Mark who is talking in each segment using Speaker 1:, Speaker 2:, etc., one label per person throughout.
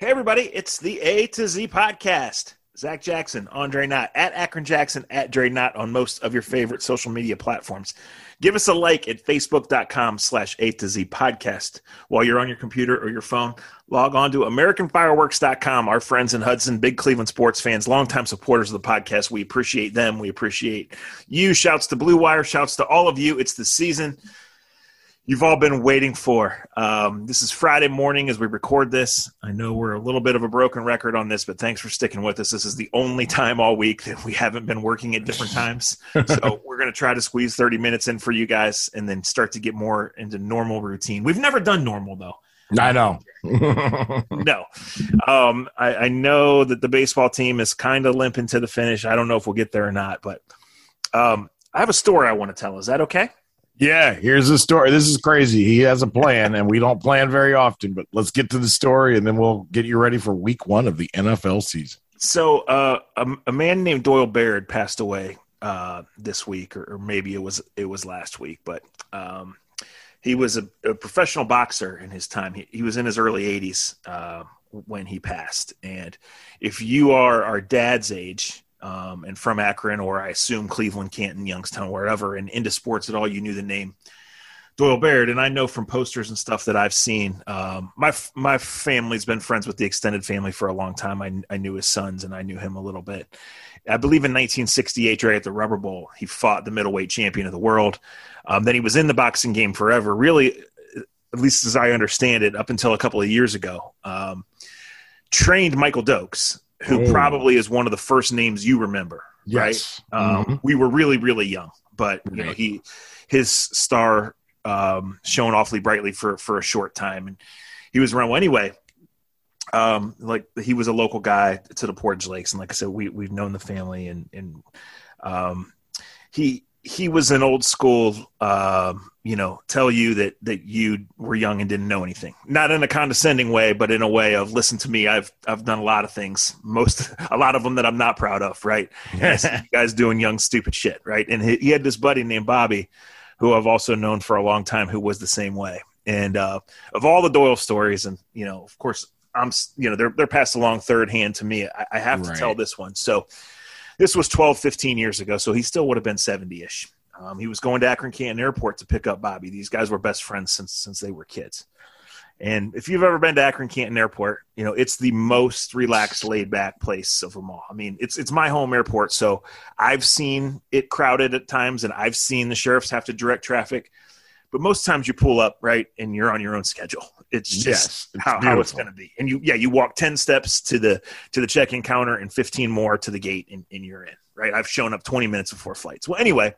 Speaker 1: Hey, everybody, it's the A to Z podcast. Zach Jackson, Andre Knott, at Akron Jackson, at Dre Knott on most of your favorite social media platforms. Give us a like at facebook.com slash A to Z podcast. While you're on your computer or your phone, log on to AmericanFireworks.com. Our friends in Hudson, big Cleveland sports fans, longtime supporters of the podcast. We appreciate them. We appreciate you. Shouts to Blue Wire. Shouts to all of you. It's the season you've all been waiting for. Um, this is Friday morning as we record this. I know we're a little bit of a broken record on this, but thanks for sticking with us. This is the only time all week that we haven't been working at different times. so we're going to try to squeeze 30 minutes in for you guys and then start to get more into normal routine. We've never done normal, though.
Speaker 2: I know.
Speaker 1: no. Um, I, I, know that the baseball team is kind of limping to the finish. I don't know if we'll get there or not, but um, I have a story I want to tell. Is that okay?
Speaker 2: Yeah, here's the story. This is crazy. He has a plan, and we don't plan very often, but let's get to the story, and then we'll get you ready for week one of the NFL season.
Speaker 1: So, uh, a, a, man named Doyle Baird passed away uh, this week, or, or, maybe it was it was last week, but um, he was a, a, professional boxer in his time. He, he was in his early 80s uh, when he passed, and if you are our dad's age, um, and from Akron, or I assume Cleveland, Canton, Youngstown, wherever, and into sports at all, you knew the name Doyle Baird. And I know from posters and stuff that I've seen, um, my my family's been friends with the extended family for a long time. I, I knew his sons, and I knew him a little bit. I believe in 1968, right at the Rubber Bowl, he fought the middleweight champion of the world. Um, then he was in the boxing game forever, really, at least as I understand it, up until a couple of years ago. Um, trained Michael Dokes, who oh. probably is one of the first names you remember, yes. right? Um, mm-hmm. We were really, really young, but you right. know he his star um, shone awfully brightly for for a short time, and he was around. Well, anyway, um, like he was a local guy to the Portage Lakes, and like I said, we we've known the family, and and um, he he was an old school, uh, you know, tell you that that you were young and didn't know anything. Not in a condescending way, but in a way of listen to me. I've I've done a lot of things, most a lot of them that I'm not proud of. Right, you guys doing young stupid shit. Right, and he, he, had this buddy named Bobby, who I've also known for a long time, who was the same way. And uh, of all the Doyle stories, and you know, of course, I'm you know they're they're passed along third hand to me. I, I have to tell this one. So this was 12, 15 years ago, so he still would have been 70 ish. Um, he was going to Akron Canton Airport to pick up Bobby. These guys were best friends since since they were kids. And if you've ever been to Akron Canton Airport, you know it's the most relaxed, laid back place of them all. I mean, it's it's my home airport, so I've seen it crowded at times, and I've seen the sheriffs have to direct traffic. But most times you pull up right, and you're on your own schedule. It's just yes, it's how, how, it's going to be. And you, yeah, you walk ten steps to the to the check-in counter and fifteen more to the gate, and, and you're in. Right. I've shown up twenty minutes before flights. Well, anyway,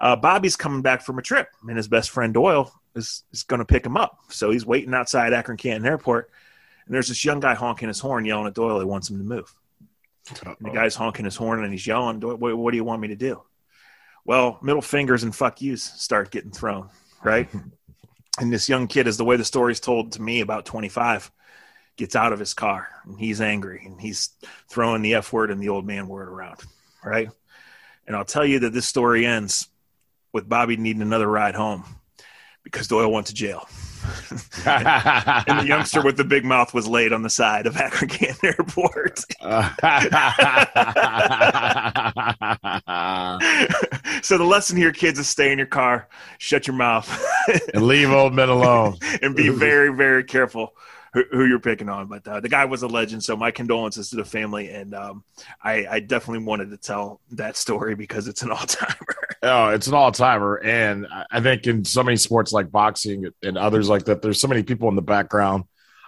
Speaker 1: uh, Bobby's coming back from a trip, and his best friend Doyle is is going to pick him up. So he's waiting outside Akron Canton Airport, and there's this young guy honking his horn, yelling at Doyle. He wants him to move. the guy's honking his horn and he's yelling, what, what do you want me to do?" Well, middle fingers and fuck yous start getting thrown, right? and this young kid is the way the story's told to me about 25 gets out of his car and he's angry and he's throwing the f word and the old man word around right? And i'll tell you that this story ends with bobby needing another ride home because doyle went to jail. And, and, the youngster with the big mouth was laid on the side of Akron Airport. so the lesson here, kids, is stay in your car, shut your mouth,
Speaker 2: and leave old men alone,
Speaker 1: and be very, very careful who, who you're picking on. But uh, the guy was a legend, so my condolences to the family. And um, I, I, definitely wanted to tell that story because it's an all timer.
Speaker 2: Oh, it's an all timer, and I think in so many sports like boxing and others like that, there's so many people in the background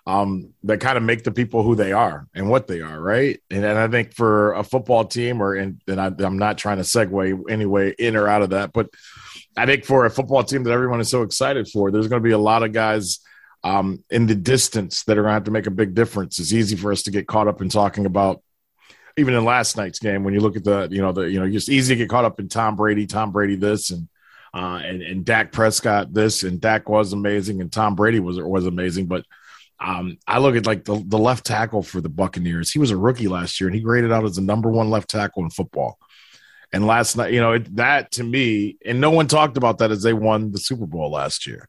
Speaker 2: um, that kind of make the people who they are and what they are, right? And, and I think for a football team, or and, and I, I'm not trying to segue anyway in or out of that, but I think for a football team that everyone is so excited for, there's going to be a lot of guys um, in the distance that are going to have to make a big difference. It's easy for us to get caught up in talking about, even in last night's game, when you look at the, you know, the, you know, just easy to get caught up in Tom Brady, Tom Brady this, and uh, and and Dak Prescott this, and Dak was amazing, and Tom Brady was was amazing, but. Um, I look at like the, the left tackle for the Buccaneers. He was a rookie last year, and he graded out as the number one left tackle in football. And last night, you know, it, that to me, and no one talked about that as they won the Super Bowl last year.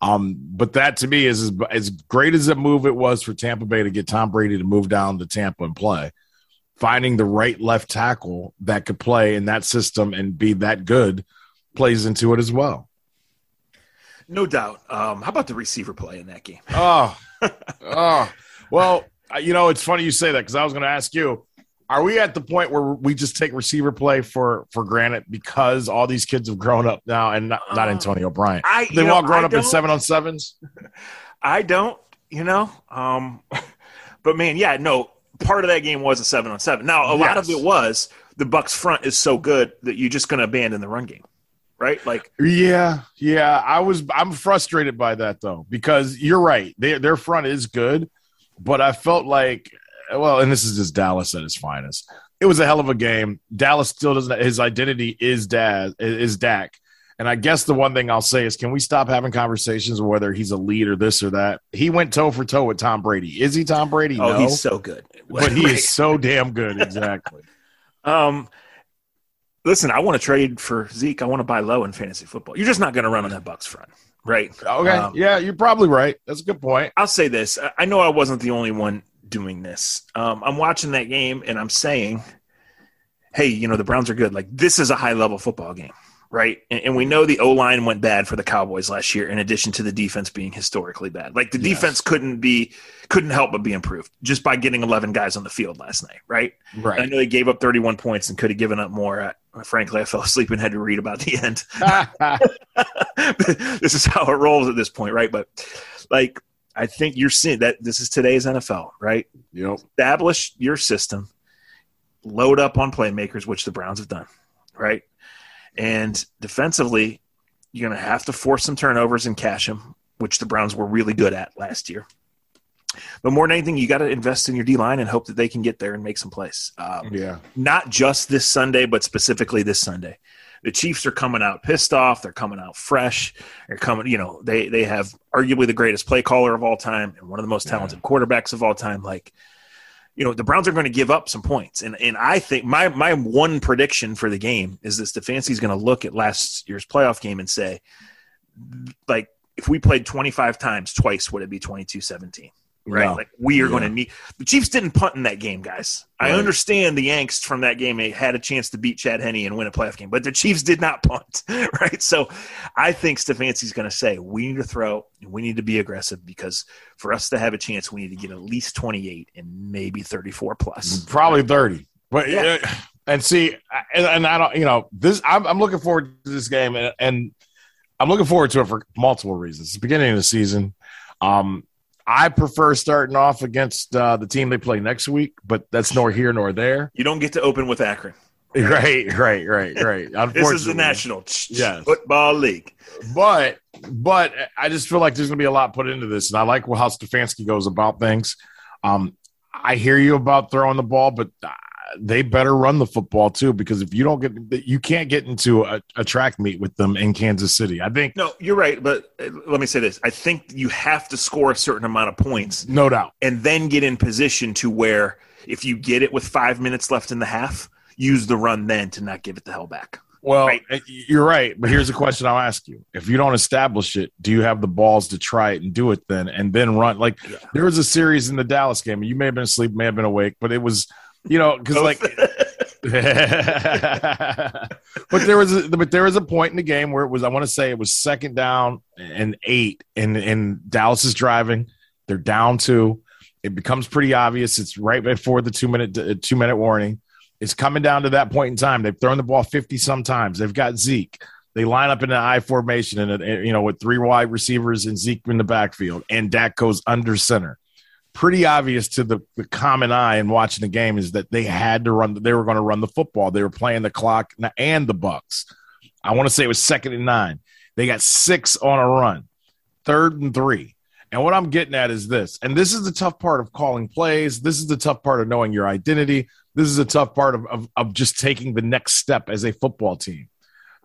Speaker 2: Um, but that to me is as, as great as a move it was for Tampa Bay to get Tom Brady to move down to Tampa and play. Finding the right left tackle that could play in that system and be that good plays into it as well.
Speaker 1: No doubt. Um, how about the receiver play in that game?
Speaker 2: Oh, oh, well, you know, it's funny you say that because I was going to ask you are we at the point where we just take receiver play for for granted because all these kids have grown up now and not, not uh, Antonio Bryant? I, They've know, all grown I up in seven on sevens.
Speaker 1: I don't, you know. Um, but man, yeah, no. Part of that game was a seven on seven. Now, a yes. lot of it was the Bucks front is so good that you're just going to abandon the run game, right? Like,
Speaker 2: yeah, yeah. I was, I'm frustrated by that though because you're right. They, their front is good, but I felt like well, and this is just Dallas at its finest. It was a hell of a game. Dallas still doesn't. His identity is Dad is Dak, and I guess the one thing I'll say is, can we stop having conversations of whether he's a lead or this or that? He went toe for toe with Tom Brady. Is he Tom Brady?
Speaker 1: Oh, no. he's so good,
Speaker 2: but he is so damn good. Exactly.
Speaker 1: um, listen, I want to trade for Zeke. I want to buy low in fantasy football. You're just not going to run on that Bucks front, right?
Speaker 2: Okay. Um, yeah, you're probably right. That's a good point.
Speaker 1: I'll say this. I know I wasn't the only one doing this. Um, I'm watching that game and I'm saying, hey, you know, the Browns are good. Like, this is a high level football game, right? And, and we know the O line went bad for the Cowboys last year, in addition to the defense being historically bad. Like, the yes. defense couldn't be, couldn't help but be improved just by getting 11 guys on the field last night, right?
Speaker 2: Right.
Speaker 1: I know they gave up 31 points and could have given up more. Frankly, I fell asleep and had to read about the end. this is how it rolls at this point, right? But like, I think you're seeing that this is today's NFL, right?
Speaker 2: Yep.
Speaker 1: Establish your system, load up on playmakers, which the Browns have done, right? And defensively, you're going to have to force some turnovers and cash them, which the Browns were really good at last year. But more than anything, you got to invest in your D line and hope that they can get there and make some plays.
Speaker 2: Um, yeah.
Speaker 1: Not just this Sunday, but specifically this Sunday the Chiefs are coming out pissed off. They're coming out fresh. They're coming, you know, they they have arguably the greatest play caller of all time and one of the most talented yeah. quarterbacks of all time. Like, you know, the Browns are going to give up some points. And and I think my my one prediction for the game is this Stefanski's going to look at last year's playoff game and say, like, if we played 25 times, twice would it be 22-17? Right? No. Like we are yeah. going to need the Chiefs didn't punt in that game, guys. Right. I understand the angst from that game. They had a chance to beat Chad Henne and win a playoff game, but the Chiefs did not punt, right? So I think Stefanski's going to say we need to throw, we need to be aggressive because for us to have a chance, we need to get at least twenty eight and maybe thirty four plus,
Speaker 2: probably thirty. But yeah. Uh, and see, and, and, I don't, you know, this. I'm, I'm looking forward to this game, and, and I'm looking forward to it for multiple reasons. It's the beginning of the season. Um, I prefer starting off against uh, the team they play next week, but that's nor here nor there.
Speaker 1: You don't get to open with Akron.
Speaker 2: Right, right, right, right.
Speaker 1: this is the National yes. Football League.
Speaker 2: But but I just feel like there's going to be a lot put into this, and I like how Stefanski goes about things. Um, I hear you about throwing the ball, but they better run the football too because if you don't get you can't get into a, a, track meet with them in Kansas City. I think
Speaker 1: No, you're right, but uh, let me say this. I think you have to score a certain amount of points.
Speaker 2: No doubt.
Speaker 1: And then get in position to where if you get it with 5 minutes left in the half, use the run then to not give it the hell back.
Speaker 2: Well, right? Uh, you're right, but here's a question I'll ask you: If you don't establish it, do you have the balls to try it and do it then, and then run? Like yeah. there was a series in the Dallas game. You may have been asleep, may have been awake, but it was you know, because like, but there was a, but there was a point in the game where it was I want to say it was second down and eight, and and Dallas is driving. They're down two. It becomes pretty obvious. It's right before the two minute uh, two minute warning. It's coming down to that point in time. They've thrown the ball fifty sometimes. They've got Zeke. They line up in an I formation and you know with three wide receivers and Zeke in the backfield, and Dak goes under center pretty obvious to the, the common eye in watching the game is that they had to run. They were going to run the football. They were playing the clock and the Bucks. I want to say it was second and nine. They got six on a run, third and three. And what I'm getting at is this, and this is the tough part of calling plays. This is the tough part of knowing your identity. This is a tough part of, of, of just taking the next step as a football team.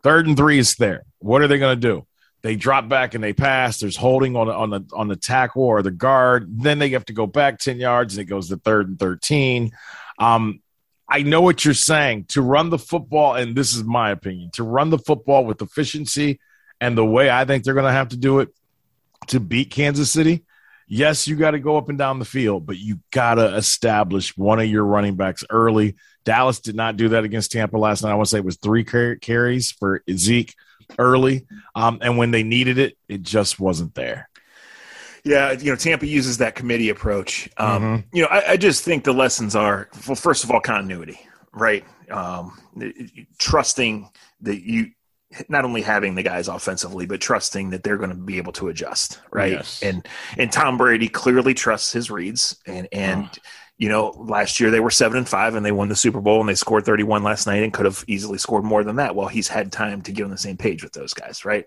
Speaker 2: Third and three is there. What are they going to do? They drop back and they pass. There's holding on on the on the tackle or the guard. Then they have to go back ten yards and it goes to third and thirteen. Um, I know what you're saying. To run the football, and this is my opinion, to run the football with efficiency and the way I think they're going to have to do it, to beat Kansas City, yes, you got to go up and down the field, but you got to establish one of your running backs early. Dallas did not do that against Tampa last night. I want to say it was three car- carries for Zeke early. Um, and when they needed it, it just wasn't there.
Speaker 1: Yeah, you know, Tampa uses that committee approach. Um, mm-hmm. You know, I, I, just think the lessons are, well, first of all, continuity, right? Um, trusting that you, not only having the guys offensively, but trusting that they're going to be able to adjust, right? Yes. And and Tom Brady clearly trusts his reads, and and oh. You know last year they were seven and five and they won the Super Bowl and they scored thirty one last night and could have easily scored more than that. Well, he's had time to get on the same page with those guys, right?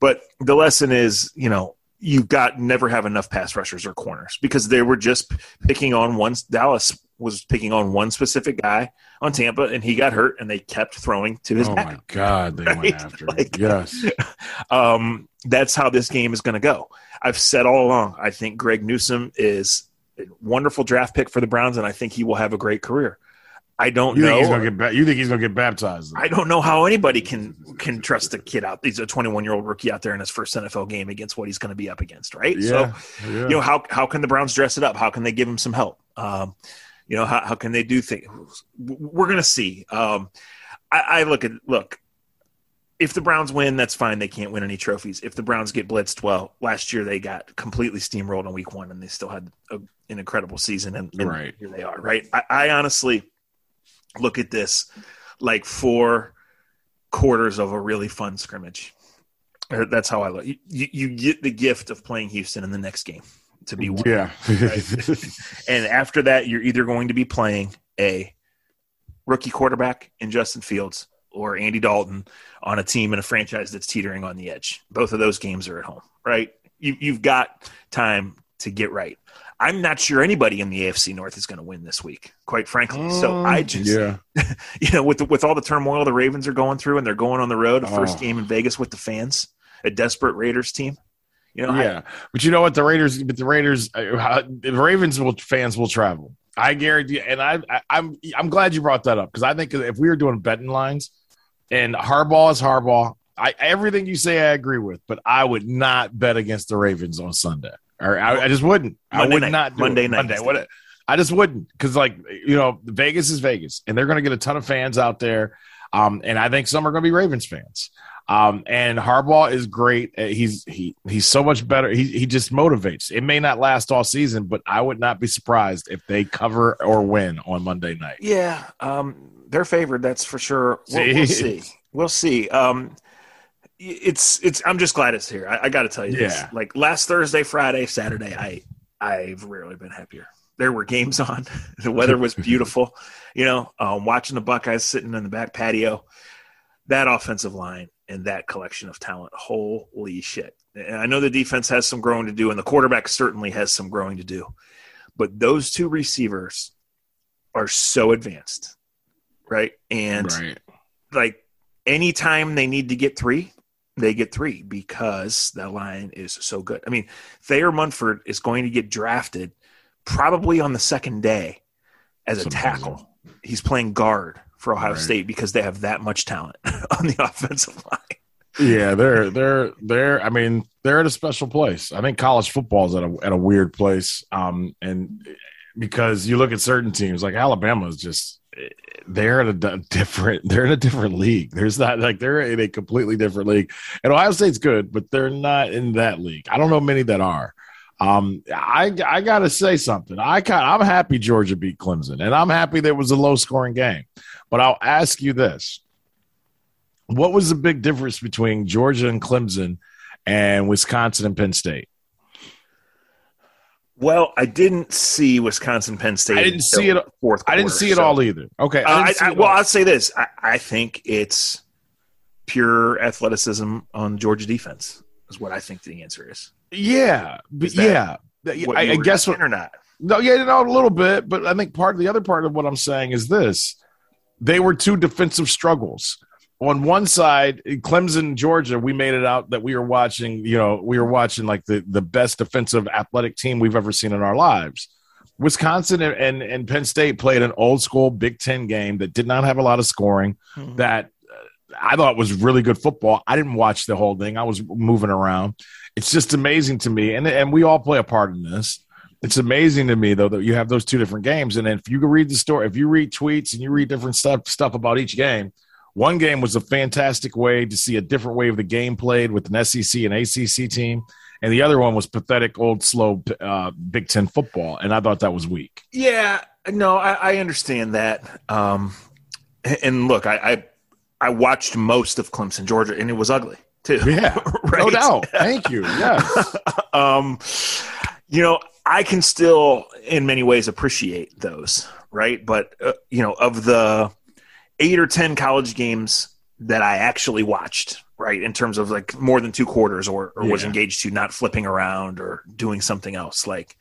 Speaker 1: But the lesson is, you know, you got never have enough pass rushers or corners because they were just picking on one. Dallas was picking on one specific guy on Tampa, and he got hurt, and they kept throwing to his.
Speaker 2: Oh
Speaker 1: back,
Speaker 2: my god, they right? went after like, Yes,
Speaker 1: um, that's how this game is going to go. I've said all along. I think Greg Newsome is wonderful draft pick for the Browns, and I think he will have a great career. I don't
Speaker 2: you
Speaker 1: know.
Speaker 2: Think he's gonna get ba- you think he's going to get baptized?
Speaker 1: I don't know how anybody can can trust a kid out. He's a 21 year old rookie out there in his first NFL game against what he's going to be up against, right? Yeah, so, yeah. you know how how can the Browns dress it up? How can they give him some help? Um, you know how how can they do things? We're going to see. Um, I, I look at look. If the Browns win, that's fine. They can't win any trophies. If the Browns get blitzed, well, last year they got completely steamrolled in Week One, and they still had a, an incredible season, and, and right. here they are. Right? I, I honestly look at this like four quarters of a really fun scrimmage. Uh, that's how I look. You, you get the gift of playing Houston in the next game to be one.
Speaker 2: Yeah.
Speaker 1: Right? and after that, you're either going to be playing a rookie quarterback in Justin Fields or Andy Dalton on a team in a franchise that's teetering on the edge. Both of those games are at home, right? You, you've got time to get right. I'm not sure anybody in the AFC North is going to win this week, quite frankly. so I mm, just, yeah. you know, with the, with all the turmoil the Ravens are going through, and they're going on the road, first oh. game in Vegas with the fans, a desperate Raiders team.
Speaker 2: You know, yeah, I, but you know what? The Raiders, but the Raiders, uh, the Ravens will fans will travel. I guarantee, and I, I I'm I'm glad you brought that up because I think if we were doing betting lines, and Harbaugh is Harbaugh, I everything you say I agree with, but I would not bet against the Ravens on Sunday. Or I, I just wouldn't. Monday I would
Speaker 1: night.
Speaker 2: not.
Speaker 1: Monday night.
Speaker 2: Monday. What? I just wouldn't because, like, you know, Vegas is Vegas, and they're going to get a ton of fans out there. Um, and I think some are going to be Ravens fans. Um, and Harbaugh is great. Uh, he's he he's so much better. He he just motivates. It may not last all season, but I would not be surprised if they cover or win on Monday night.
Speaker 1: Yeah, um, they're favored. That's for sure. We'll, we'll see. We'll see. Um, it's it's i'm just glad it's here i, I gotta tell you this. like last thursday friday saturday i i've rarely been happier there were games on the weather was beautiful you know um, watching the buckeyes sitting in the back patio that offensive line and that collection of talent holy shit and i know the defense has some growing to do and the quarterback certainly has some growing to do but those two receivers are so advanced right and right. like anytime they need to get three they get three because that line is so good. I mean, Thayer Munford is going to get drafted probably on the second day as a tackle. He's playing guard for Ohio right. State because they have that much talent on the offensive line.
Speaker 2: Yeah, they're they're they're. I mean, they're at a special place. I think college football is at a at a weird place. Um, and because you look at certain teams like Alabama is just they're in a different they're in a different league. There's not like they're in a completely different league. And Ohio State's good, but they're not in that league. I don't know many that are. Um, I I gotta say something. I I'm happy Georgia beat Clemson, and I'm happy there was a low scoring game. But I'll ask you this: What was the big difference between Georgia and Clemson, and Wisconsin and Penn State?
Speaker 1: Well, I didn't see Wisconsin Penn State.
Speaker 2: I didn't see it. Fourth. Quarter, I didn't see it so. all either. Okay.
Speaker 1: I uh, I, well, I'll say this. I, I, think it's pure athleticism on Georgia defense. Is what I think the answer is.
Speaker 2: Yeah, is yeah. I, I guess what,
Speaker 1: or not.
Speaker 2: No, yeah, no, a little bit, but I think part of the other part of what I'm saying is this: they were two defensive struggles on one side, Clemson, Georgia, we made it out that we were watching, you know, we were watching like the, the best defensive athletic team we've ever seen in our lives. Wisconsin and, and, and Penn State played an old school Big Ten game that did not have a lot of scoring, mm-hmm. that uh, I thought was really good football. I didn't watch the whole thing, I was moving around. it's just amazing to me, and and we all play a part in this. It's amazing to me though that you have those two different games, and if you read the story, if you read tweets and you read different stuff stuff about each game, one game was a fantastic way to see a different way of the game played with an SEC and ACC team, and the other one was pathetic, old, slow uh, Big Ten football, and I thought that was weak.
Speaker 1: Yeah, no, I, I understand that. Um, and look, I, I I watched most of Clemson, Georgia, and it was ugly too.
Speaker 2: Yeah, right? no doubt. Thank you. Yes.
Speaker 1: um, you know, I can still, in many ways, appreciate those, right? But uh, you know, of the eight or ten college games that I actually watched, right, in terms of like more than two quarters, or, or yeah. was engaged to, not flipping around or doing something else. Like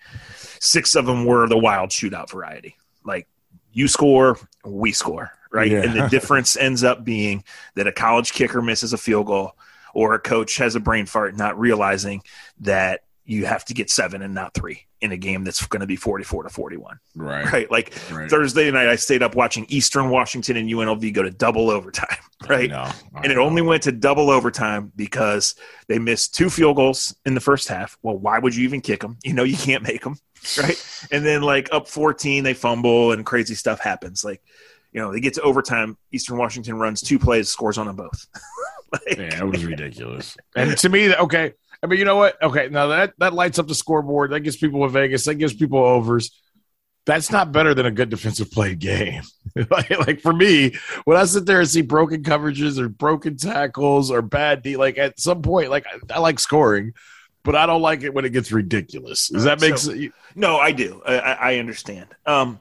Speaker 1: six of them were the wild shootout variety. Like you score, we score, right? Yeah. And the difference ends up being that a college kicker misses a field goal or a coach has a brain fart not realizing that you have to get seven and not three in a game that's going to be 44 to 41.
Speaker 2: Right.
Speaker 1: Right. Like right. Thursday night, I stayed up watching Eastern Washington and UNLV go to double overtime. Right. I I and it know. only went to double overtime because they missed two field goals in the first half. Well, why would you even kick them? You know, you can't make them. Right. and then, like, up 14, they fumble and crazy stuff happens. Like, you know, they get to overtime. Eastern Washington runs two plays, scores on them both.
Speaker 2: like, yeah, it was ridiculous. and to me, okay, I mean, you know what? Okay, now that that lights up the scoreboard. That gives people a Vegas. That gives people overs. That's not better than a good defensive play game. like, like, for me, when I sit there and see broken coverages or broken tackles or bad D, like at some point, like I, I like scoring, but I don't like it when it gets ridiculous. Does that make so, sense?
Speaker 1: No, I do. I, I understand. Um,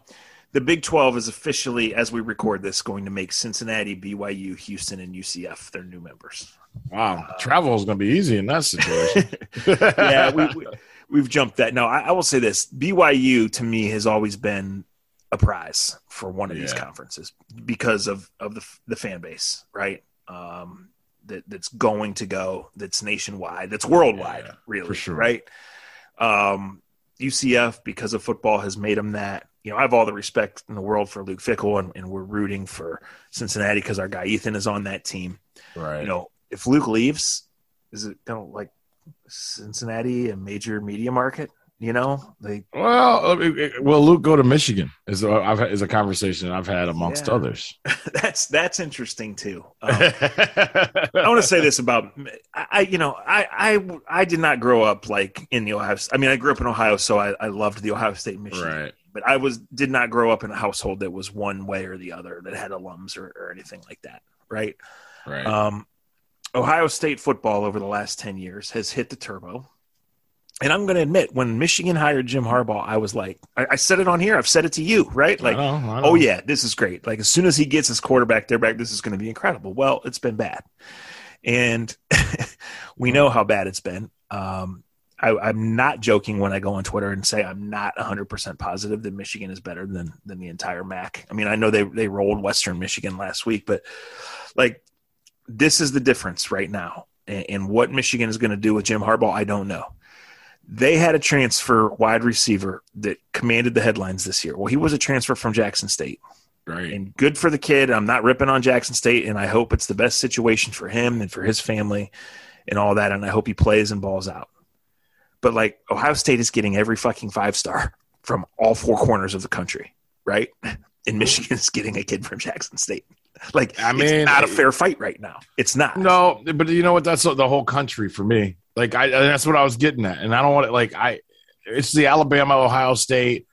Speaker 1: the Big 12 is officially, as we record this, going to make Cincinnati, BYU, Houston, and UCF their new members.
Speaker 2: Wow, uh, travel is going to be easy in that situation.
Speaker 1: yeah, we, we, have jumped that. No, I, I, will say this: BYU to me has always been a prize for one of yeah. these conferences because of of the the fan base, right? Um, that that's going to go, that's nationwide, that's worldwide, yeah, really, sure. right? Um, UCF because of football has made them that. You know, I have all the respect in the world for Luke Fickell, and, and we're rooting for Cincinnati because our guy Ethan is on that team.
Speaker 2: Right.
Speaker 1: You know, if Luke leaves, is it gonna like Cincinnati a major media market? You know, like
Speaker 2: well, will Luke go to Michigan? Is a, I've is a conversation I've had amongst yeah. others.
Speaker 1: that's that's interesting too. Um, I want to say this about I, you know, I I I did not grow up like in the Ohio. I mean, I grew up in Ohio, so I, I loved the Ohio State Michigan.
Speaker 2: Right.
Speaker 1: But I was did not grow up in a household that was one way or the other that had alums or, or anything like that. Right.
Speaker 2: Right.
Speaker 1: Um, Ohio State football over the last 10 years has hit the turbo. And I'm going to admit, when Michigan hired Jim Harbaugh, I was like, I, I said it on here. I've said it to you, right? Like, I know, I know. oh, yeah, this is great. Like, as soon as he gets his quarterback there back, this is going to be incredible. Well, it's been bad. And we know how bad it's been. Um, I, am not joking when I go on Twitter and say I'm not 100% positive that Michigan is better than than the entire MAC. I mean, I know they they rolled Western Michigan last week, but like this is the difference right now. And, and what Michigan is going to do with Jim Harbaugh, I don't know. They had a transfer wide receiver that commanded the headlines this year. Well, he was a transfer from Jackson State.
Speaker 2: Right.
Speaker 1: And good for the kid. I'm not ripping on Jackson State, and I hope it's the best situation for him and for his family and all that. And I hope he plays and balls out. But like Ohio State is getting every fucking five star from all four corners of the country, right? And Michigan is getting a kid from Jackson State. Like, I mean, it's not a fair fight right now. It's not.
Speaker 2: No, but you know what? That's the whole country for me. Like, I that's what I was getting at, and I don't want it. like I. It's the Alabama, Ohio State,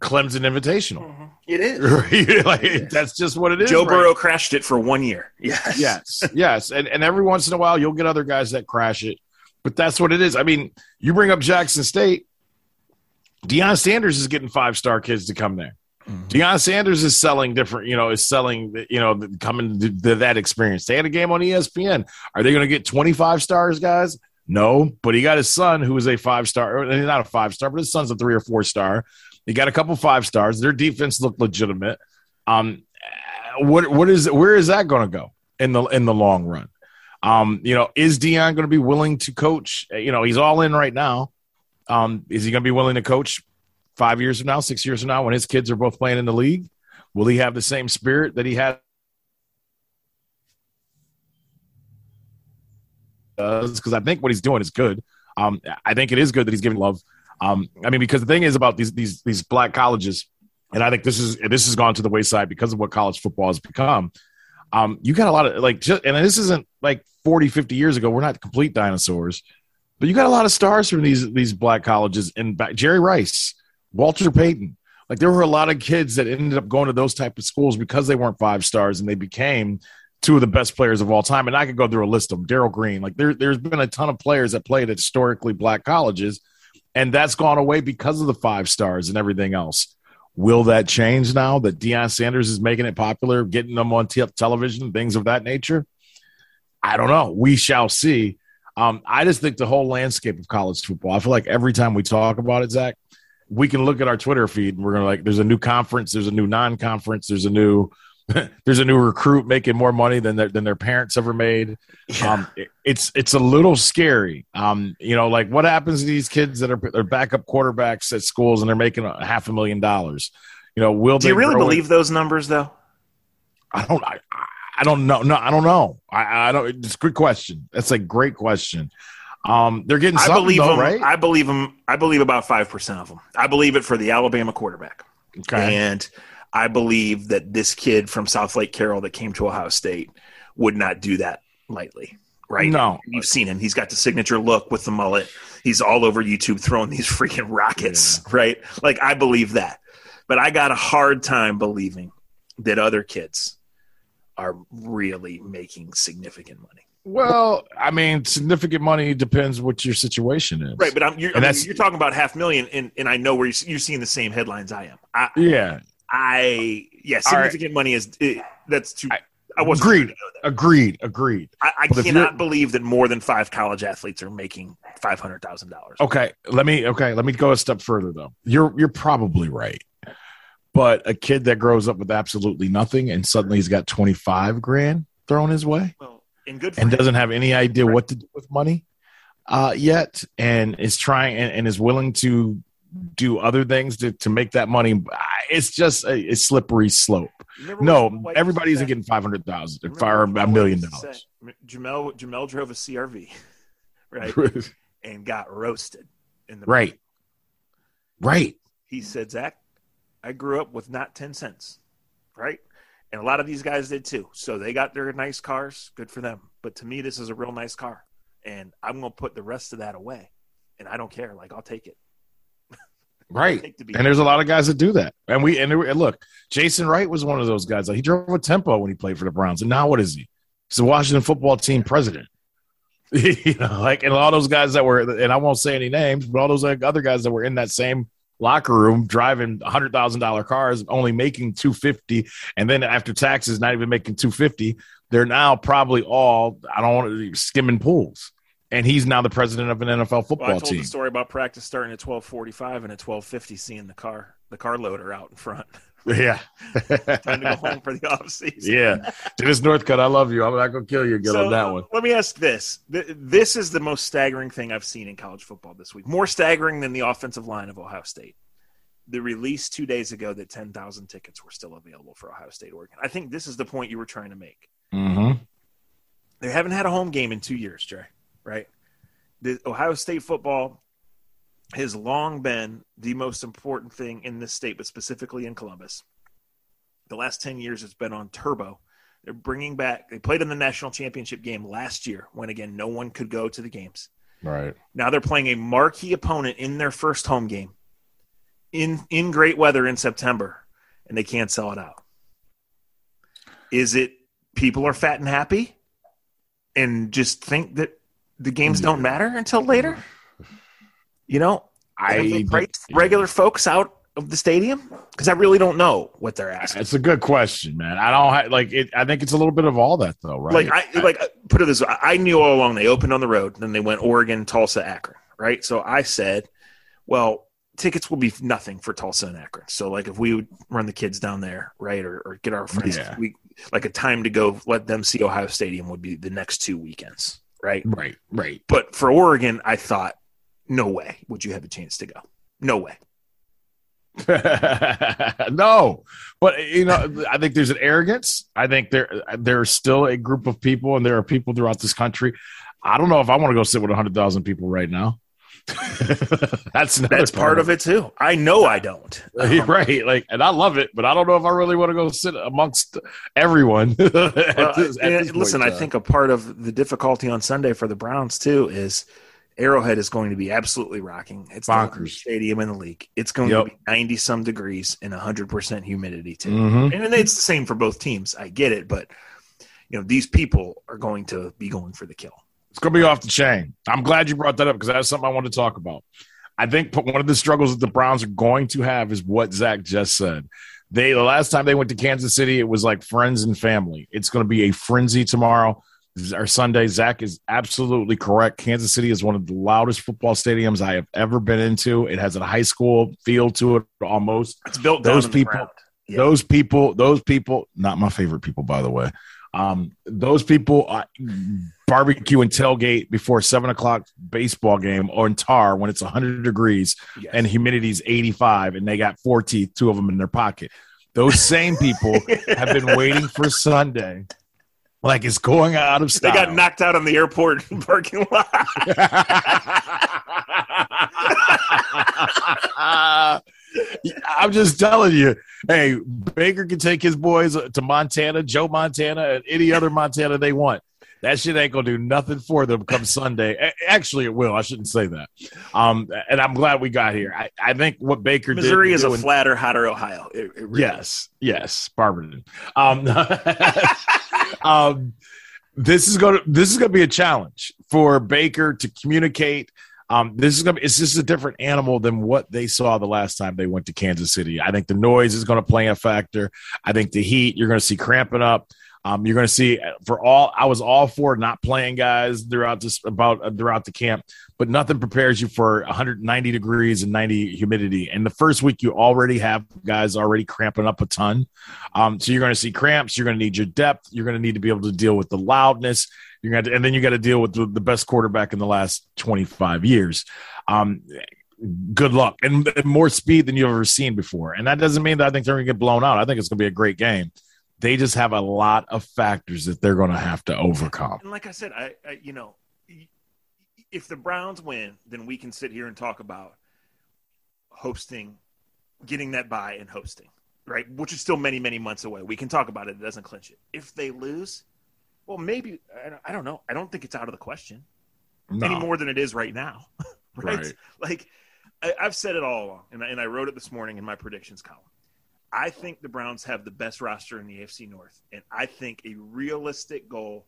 Speaker 2: Clemson Invitational. Mm-hmm.
Speaker 1: It is.
Speaker 2: like, it is. That's just what it is.
Speaker 1: Joe right? Burrow crashed it for one year.
Speaker 2: Yes. Yes. yes. And and every once in a while you'll get other guys that crash it. But that's what it is. I mean, you bring up Jackson State. Deion Sanders is getting five star kids to come there. Mm-hmm. Deion Sanders is selling different, you know, is selling, you know, coming to, to that experience. They had a game on ESPN. Are they going to get 25 stars, guys? No, but he got his son, who is a five star, not a five star, but his son's a three or four star. He got a couple five stars. Their defense looked legitimate. Um, what what is where is that going to go in the in the long run? Um, you know, is Deion going to be willing to coach? You know, he's all in right now. Um, is he going to be willing to coach five years from now, six years from now, when his kids are both playing in the league? Will he have the same spirit that he had? Because I think what he's doing is good. Um, I think it is good that he's giving love. Um, I mean, because the thing is about these these these black colleges, and I think this is this has gone to the wayside because of what college football has become. Um, you got a lot of like, just, and this isn't like 40, 50 years ago. We're not complete dinosaurs, but you got a lot of stars from these these black colleges. And Jerry Rice, Walter Payton, like there were a lot of kids that ended up going to those type of schools because they weren't five stars and they became two of the best players of all time. And I could go through a list of them. Darrell Green, like there, there's been a ton of players that played at historically black colleges, and that's gone away because of the five stars and everything else. Will that change now that Deion Sanders is making it popular, getting them on t- television, things of that nature? I don't know. We shall see. Um, I just think the whole landscape of college football. I feel like every time we talk about it, Zach, we can look at our Twitter feed and we're gonna like, there's a new conference, there's a new non-conference, there's a new there's a new recruit making more money than their than their parents ever made. Yeah. Um, it, it's it's a little scary. Um, you know, like what happens to these kids that are they're backup quarterbacks at schools and they're making a half a million dollars? You know, will
Speaker 1: do you really believe it? those numbers though?
Speaker 2: I don't. I, I don't know. No, I don't know. I, I don't. It's a good question. That's a great question. Um, they're getting. I
Speaker 1: believe
Speaker 2: though,
Speaker 1: them.
Speaker 2: Right?
Speaker 1: I believe them. I believe about five percent of them. I believe it for the Alabama quarterback. Okay. And I believe that this kid from Southlake Carroll that came to Ohio State would not do that lightly. Right?
Speaker 2: No.
Speaker 1: You've seen him. He's got the signature look with the mullet. He's all over YouTube throwing these freaking rockets, yeah. right? Like I believe that. But I got a hard time believing that other kids are really making significant money.
Speaker 2: Well, I mean, significant money depends what your situation is,
Speaker 1: right? But I'm, you're, I mean, you're talking about half million, and, and I know where you're, you're seeing the same headlines I am. I,
Speaker 2: yeah,
Speaker 1: I yeah, significant right. money is it, that's too. I, I
Speaker 2: was agreed. Agreed. Agreed.
Speaker 1: I, I cannot believe that more than five college athletes are making five hundred thousand dollars.
Speaker 2: Okay, let me. Okay, let me go a step further though. You're you're probably right, but a kid that grows up with absolutely nothing and suddenly he's got twenty five grand thrown his way,
Speaker 1: well, and good,
Speaker 2: and him. doesn't have any idea right. what to do with money uh, yet, and is trying and, and is willing to do other things to, to make that money. It's just a, a slippery slope. No, everybody isn't getting five hundred thousand or a million dollars.
Speaker 1: Jamel Jamel drove a CRV, right, and got roasted in the
Speaker 2: right, right.
Speaker 1: He said, "Zach, I grew up with not ten cents, right." And a lot of these guys did too. So they got their nice cars. Good for them. But to me, this is a real nice car. And I'm going to put the rest of that away. And I don't care. Like, I'll take it.
Speaker 2: Right. And there's a lot of guys that do that. And we and, and look, Jason Wright was one of those guys. Like he drove a tempo when he played for the Browns. And now what is he? He's the Washington football team president. you know, like and all those guys that were and I won't say any names, but all those other guys that were in that same locker room driving hundred thousand dollar cars, only making two fifty, and then after taxes, not even making two fifty. They're now probably all I don't want to skimming pools and he's now the president of an NFL football well, I told
Speaker 1: team. The story about practice starting at twelve forty five and at twelve fifty, seeing the car the car loader out in front.
Speaker 2: Yeah,
Speaker 1: time to go home for the off season.
Speaker 2: Yeah, Dennis Northcutt, I love you. I'm not gonna kill you. Get so, on that one.
Speaker 1: Let me ask this: This is the most staggering thing I've seen in college football this week. More staggering than the offensive line of Ohio State. The release two days ago that ten thousand tickets were still available for Ohio State, Oregon. I think this is the point you were trying to make.
Speaker 2: Mm-hmm.
Speaker 1: They haven't had a home game in two years, Jay right? The Ohio State football has long been the most important thing in this state, but specifically in Columbus. The last 10 years, it's been on turbo. They're bringing back, they played in the national championship game last year when, again, no one could go to the games.
Speaker 2: Right.
Speaker 1: Now they're playing a marquee opponent in their first home game in, in great weather in September, and they can't sell it out. Is it people are fat and happy and just think that the games don't matter until later? You know, I regular folks out of the stadium because I really don't know what they're asking.
Speaker 2: It's a good question, man. I don't have, like it. I think it's a little bit of all that, though, right?
Speaker 1: Like I, I like put it this way: I knew all along they opened on the road, then they went Oregon, Tulsa, Akron, right? So I said, well, tickets will be nothing for Tulsa and Akron. So like if we would run the kids down there, right, or, or get our friends, yeah. we like a time to go let them see Ohio Stadium would be the next two weekends right?
Speaker 2: Right, right.
Speaker 1: But for Oregon, I thought, no way would you have a chance to go. No way.
Speaker 2: no, but you know, I think there's an arrogance. I think there there's still a group of people, and there are people throughout this country. I don't know if I want to go sit with hundred thousand people right now. that's
Speaker 1: that's part of it too. I know I don't.
Speaker 2: Um, right, like, and I love it, but I don't know if I really want to go sit amongst everyone.
Speaker 1: this, listen, I think a part of the difficulty on Sunday for the Browns too is Arrowhead is going to be absolutely rocking. It's
Speaker 2: Bonkers.
Speaker 1: the stadium in the league. It's going
Speaker 2: Yep.
Speaker 1: to be ninety some degrees and hundred percent humidity too.
Speaker 2: Mhm.
Speaker 1: And it's the same for both teams. I get it, but you know these people are going to be going for the kill.
Speaker 2: It's going to be off the chain. I'm glad you brought that up because that's something I wanted to talk about. I think one of the struggles that the Browns are going to have is what Zach just said. They the last time they went to Kansas City, it was like friends and family. It's going to be a frenzy tomorrow or Sunday. Zach is absolutely correct. Kansas City is one of the loudest football stadiums I have ever been into. It has a high school feel to it almost.
Speaker 1: It's built down
Speaker 2: Those people-
Speaker 1: Yeah.
Speaker 2: Those people, those people, not my favorite people, by the way. Um, those people uh, barbecue and tailgate before seven o'clock baseball game on tar when it's 100 degrees
Speaker 1: Yes.
Speaker 2: and humidity's 85 and they got four teeth, two of them in their pocket. Those same people have been waiting for Sunday, like it's going out of style.
Speaker 1: they got knocked out on the airport parking lot.
Speaker 2: I'm just telling you, hey, Baker can take his boys to Montana, Joe Montana, and any other Montana they want. That shit ain't gonna do nothing for them come Sunday. Actually, it will. I shouldn't say that. Um, and I'm glad we got here. I, I think what Baker
Speaker 1: Missouri
Speaker 2: did
Speaker 1: is a flatter, hotter Ohio. It- it really
Speaker 2: Yes, yes, Barberton. Um, um, this is to this is to be a challenge for Baker to communicate. Um, this is to it's just a different animal than what they saw the last time they went to Kansas City. I think the noise is to play a factor. I think the heat you're to see cramping up. Um, you're going to see for all I was all for not playing guys throughout this about uh, throughout the camp, but nothing prepares you for 190 degrees and 90 humidity. And the first week you already have guys already cramping up a ton. Um, so you're going to see cramps. You're going to need your depth. You're going to need to be able to deal with the loudness. You're going to, and then you got to deal with the, the best quarterback in the last 25 years. Um, good luck and, and more speed than you've ever seen before. And that doesn't mean that I think they're going to get blown out. I think it's going to be a great game. They just have a lot of factors that they're going to have to overcome.
Speaker 1: And like I said, I, I you know, if the Browns win, then we can sit here and talk about hosting, getting that buy and hosting, right? Which is still many, many months away. We can talk about it. It doesn't clinch it. If they lose, well, maybe I don't- know. I don't think it's out of the question any
Speaker 2: No.
Speaker 1: more than it is right now, right?
Speaker 2: Right.
Speaker 1: Like I, I've said it all along, and I, and I wrote it this morning in my predictions column. I think the Browns have the best roster in the AFC North, and I think a realistic goal,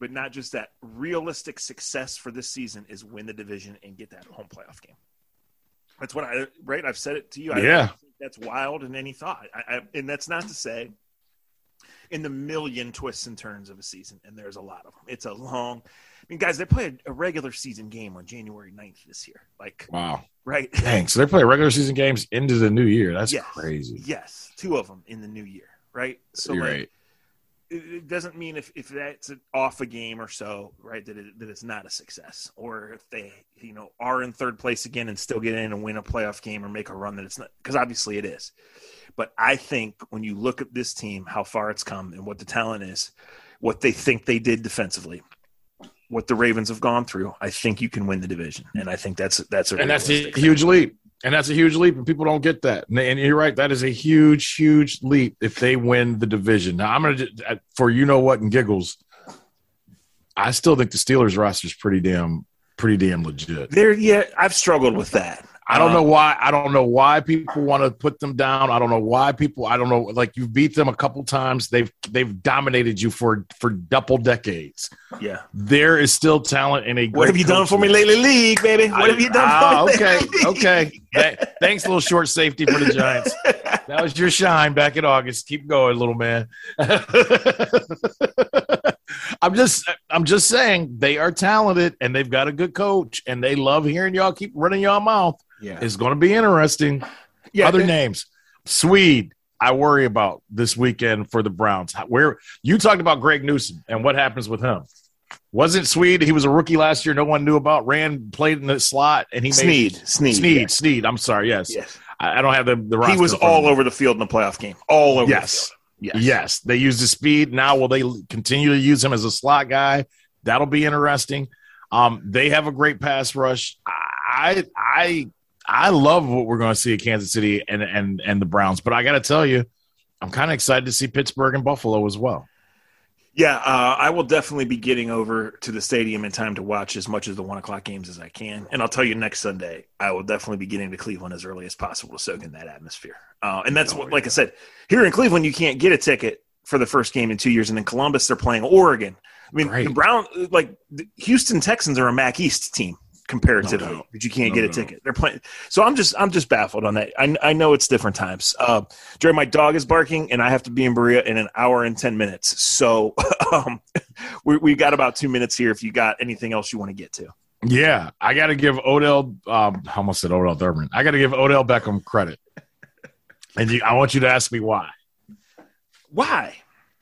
Speaker 1: but not just that, realistic success for this season is win the division and get that home playoff game. That's what I right. I've said it to you. I
Speaker 2: Yeah.
Speaker 1: think that's wild in any thought, I, I, and that's not to say in the million twists and turns of a season, and there's a lot of them. It's a long. I mean, guys, they played a regular season game on January 9th this year. Like,
Speaker 2: Wow.
Speaker 1: Right?
Speaker 2: Dang. So they're playing regular season games into the new year. That's
Speaker 1: Yes.
Speaker 2: crazy.
Speaker 1: Yes, two of them in the new year, right? So
Speaker 2: You're
Speaker 1: like,
Speaker 2: right.
Speaker 1: it, it doesn't mean if, if that's off a game or so, right, that it, that it's not a success, or if they you know are in third place again and still get in and win a playoff game or make a run that it's not because obviously it is. But I think when you look at this team, how far it's come and what the talent is, what they think they did defensively, what the Ravens have gone through, I think you can win the division, and I think that's that's a
Speaker 2: and that's a
Speaker 1: realistic thing.
Speaker 2: huge leap. And that's a huge leap, and people don't get that. And, and you're right; that is a huge, huge leap if they win the division. Now, I'm gonna for you know what and giggles. I still think the Steelers roster is pretty damn, pretty damn legit.
Speaker 1: There, yeah, I've struggled with that.
Speaker 2: I don't
Speaker 1: Um,
Speaker 2: know why. I don't know why people want to put them down. I don't know why people. I don't know. Like you beat them a couple times. They've they've dominated you for for double decades.
Speaker 1: Yeah.
Speaker 2: There is still talent in a.
Speaker 1: What have you done for me lately, league, baby? What have you done
Speaker 2: Ah,
Speaker 1: for me?
Speaker 2: okay, okay. Th- Thanks, little short safety for the Giants. That was your shine back in August. Keep going, little man. I'm just, I'm just saying they are talented and they've got a good coach and they love hearing y'all keep running y'all mouth.
Speaker 1: Yeah.
Speaker 2: It's going to be interesting.
Speaker 1: yeah.
Speaker 2: Other names, Swede. I worry about this weekend for the Browns. Where you talked about Greg Newsome and what happens with him? Wasn't Swede? He was a rookie last year. No one knew about. Ran, played in the slot, and he made
Speaker 1: Sneed. Sneed.
Speaker 2: Sneed,
Speaker 1: yeah.
Speaker 2: Sneed. I'm sorry. Yes,
Speaker 1: Yes.
Speaker 2: I, I don't have the the.
Speaker 1: He was
Speaker 2: in front of
Speaker 1: all
Speaker 2: me.
Speaker 1: over the field in the playoff game. All over
Speaker 2: Yes. Yes. yes, They use the speed now. Will they continue to use him as a slot guy? That'll be interesting. Um, they have a great pass rush. I I I love what we're going to see at Kansas City and and and the Browns. But I got to tell you, I'm kind of excited to see Pittsburgh and Buffalo as well.
Speaker 1: Yeah, uh, I will definitely be getting over to the stadium in time to watch as much of the one o'clock games as I can. And I'll tell you next Sunday, I will definitely be getting to Cleveland as early as possible to soak in that atmosphere. Uh, and that's oh, what, like I said, here in Cleveland, you can't get a ticket for the first game in two years. And in Columbus, they're playing Oregon. I mean, Great. the Brown, like the Houston Texans are a MAC East team comparatively, no but you can't no get a ticket. They're playing. So I'm just I'm just baffled on that. I, I know it's different times. Uh, Jerry, my dog is barking, and I have to be in Berea in an hour and ten minutes. So um, we we got about two minutes here. If you got anything else you want to get to.
Speaker 2: Yeah, I got to give Odell. Um, I almost said Odell Thurman. I got to give Odell Beckham credit, and you, I want you to ask me why.
Speaker 1: Why?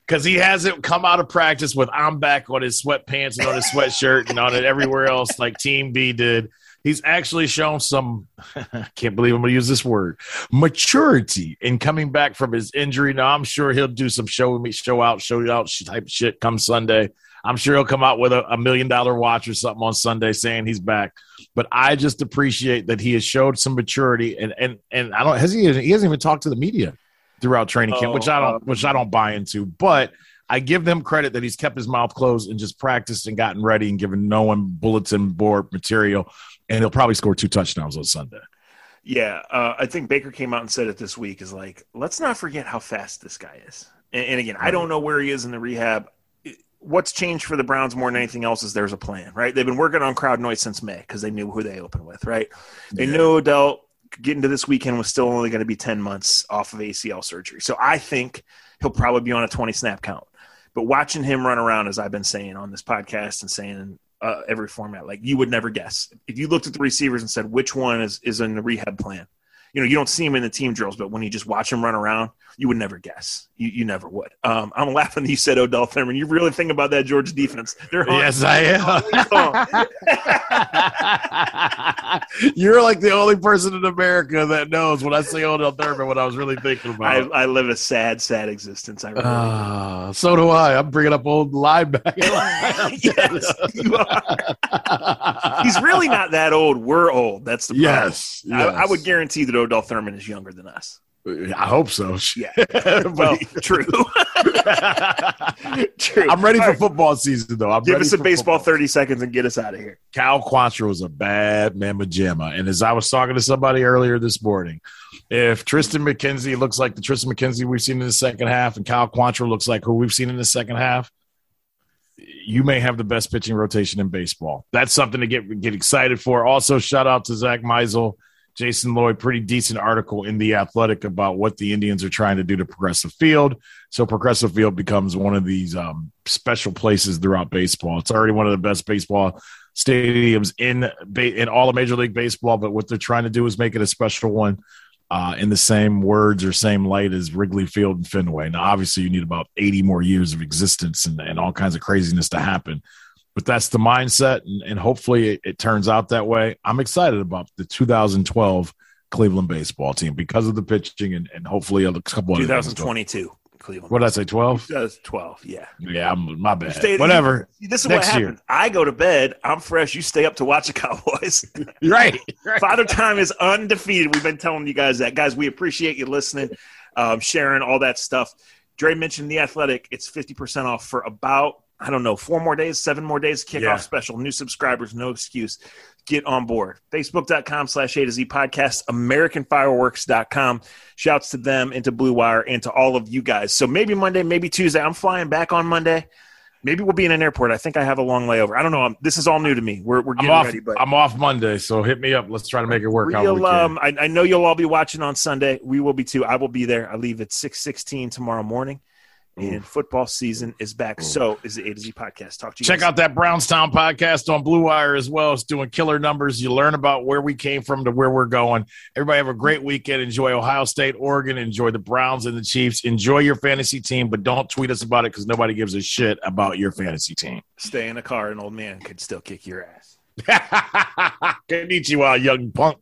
Speaker 2: Because he hasn't come out of practice with I'm back on his sweatpants and on his sweatshirt and on it everywhere else like Team B did. He's actually shown some, I can't believe I'm going to use this word, maturity in coming back from his injury. Now, I'm sure he'll do some show me, show out, show you out type shit come Sunday. I'm sure he'll come out with a, a million dollar watch or something on Sunday saying he's back. But I just appreciate that he has showed some maturity and and and I don't has he he hasn't even talked to the media throughout training camp, which I don't, oh, which I don't buy into. But I give them credit that he's kept his mouth closed and just practiced and gotten ready and given no one bulletin board material, and he'll probably score two touchdowns on Sunday.
Speaker 1: Yeah, uh, I think Baker came out and said it this week. Is like, let's not forget how fast this guy is. And, and again, I don't know where he is in the rehab. What's changed for the Browns more than anything else is there's a plan, right? They've been working on crowd noise since May because they knew who they opened with, right? They yeah. knew Odell getting to this weekend was still only going to be 10 months off of ACL surgery. So I think he'll probably be on a 20 snap count. But watching him run around, as I've been saying on this podcast and saying in uh, every format, like you would never guess. If you looked at the receivers and said, which one is, is in the rehab plan? You know, you don't see him in the team drills, but when you just watch him run around, you would never guess. You, you never would. Um, I'm laughing that you said Odell Thurman. You really think about that Georgia defense.
Speaker 2: They're yes, I am. You're like the only person in America that knows when I say Odell Thurman what I was really thinking about.
Speaker 1: I, I live a sad, sad existence. I really
Speaker 2: uh, so do I. I'm bringing up old linebacker. yes, you are.
Speaker 1: He's really not that old. We're old. That's the problem.
Speaker 2: Yes, yes.
Speaker 1: I, I would guarantee that Odell Thurman is younger than us.
Speaker 2: I hope so.
Speaker 1: Yeah. well, true.
Speaker 2: true. I'm ready All for right. football season, though. I'm
Speaker 1: Give us a baseball 30 seconds and get us out of here.
Speaker 2: Cal Quantrill was a bad mamma jamma. And as I was talking to somebody earlier this morning, if Triston McKenzie looks like the Triston McKenzie we've seen in the second half and Cal Quantrill looks like who we've seen in the second half, you may have the best pitching rotation in baseball. That's something to get get excited for. Also, shout out to Zach Meisel Jason Lloyd, pretty decent article in The Athletic about what the Indians are trying to do to Progressive Field. So Progressive Field becomes one of these um, special places throughout baseball. It's already one of the best baseball stadiums in in all of Major League Baseball, but what they're trying to do is make it a special one uh, in the same words or same light as Wrigley Field and Fenway. Now, obviously, you need about 80 more years of existence and, and all kinds of craziness to happen but that's the mindset, and, and hopefully it, it, turns out that way. I'm excited about the 2012 Cleveland baseball team because of the pitching and, and hopefully a couple
Speaker 1: 2022 Cleveland.
Speaker 2: What did I say? 12?
Speaker 1: 12, yeah.
Speaker 2: Yeah, I'm, my bad. Stay, Whatever.
Speaker 1: This is Next what happens. Year. I go to bed. I'm fresh. You stay up to watch the Cowboys.
Speaker 2: right,
Speaker 1: right. Father Time is undefeated. We've been telling you guys that. Guys, we appreciate you listening, um, sharing all that stuff. Dre mentioned the athletic. It's 50% off for about I don't know, four more days, seven more days, kickoff yeah. special, new subscribers, no excuse. Get on board. Facebook.com slash A to Z podcast, AmericanFireworks.com. Shouts to them and to Blue Wire and to all of you guys. So maybe Monday, maybe Tuesday. I'm flying back on Monday. Maybe we'll be in an airport. I think I have a long layover. I don't know. I'm, this is all new to me. We're, we're getting
Speaker 2: I'm off,
Speaker 1: ready. But
Speaker 2: I'm off Monday, so hit me up. Let's try to make it work. Real,
Speaker 1: um, I, I know you'll all be watching on Sunday. We will be too. I will be there. I leave at six sixteen tomorrow morning and football season is back. So is the A to Z podcast. Talk to you.
Speaker 2: Check
Speaker 1: guys.
Speaker 2: out that Brownstown podcast on Blue Wire as well. It's doing killer numbers. You learn about where we came from to where we're going. Everybody have a great weekend. Enjoy Ohio State, Oregon. Enjoy the Browns and the Chiefs. Enjoy your fantasy team, but don't tweet us about it because nobody gives a shit about your fantasy team.
Speaker 1: Stay in a car. An old man could still kick your ass.
Speaker 2: Konnichiwa, young punk.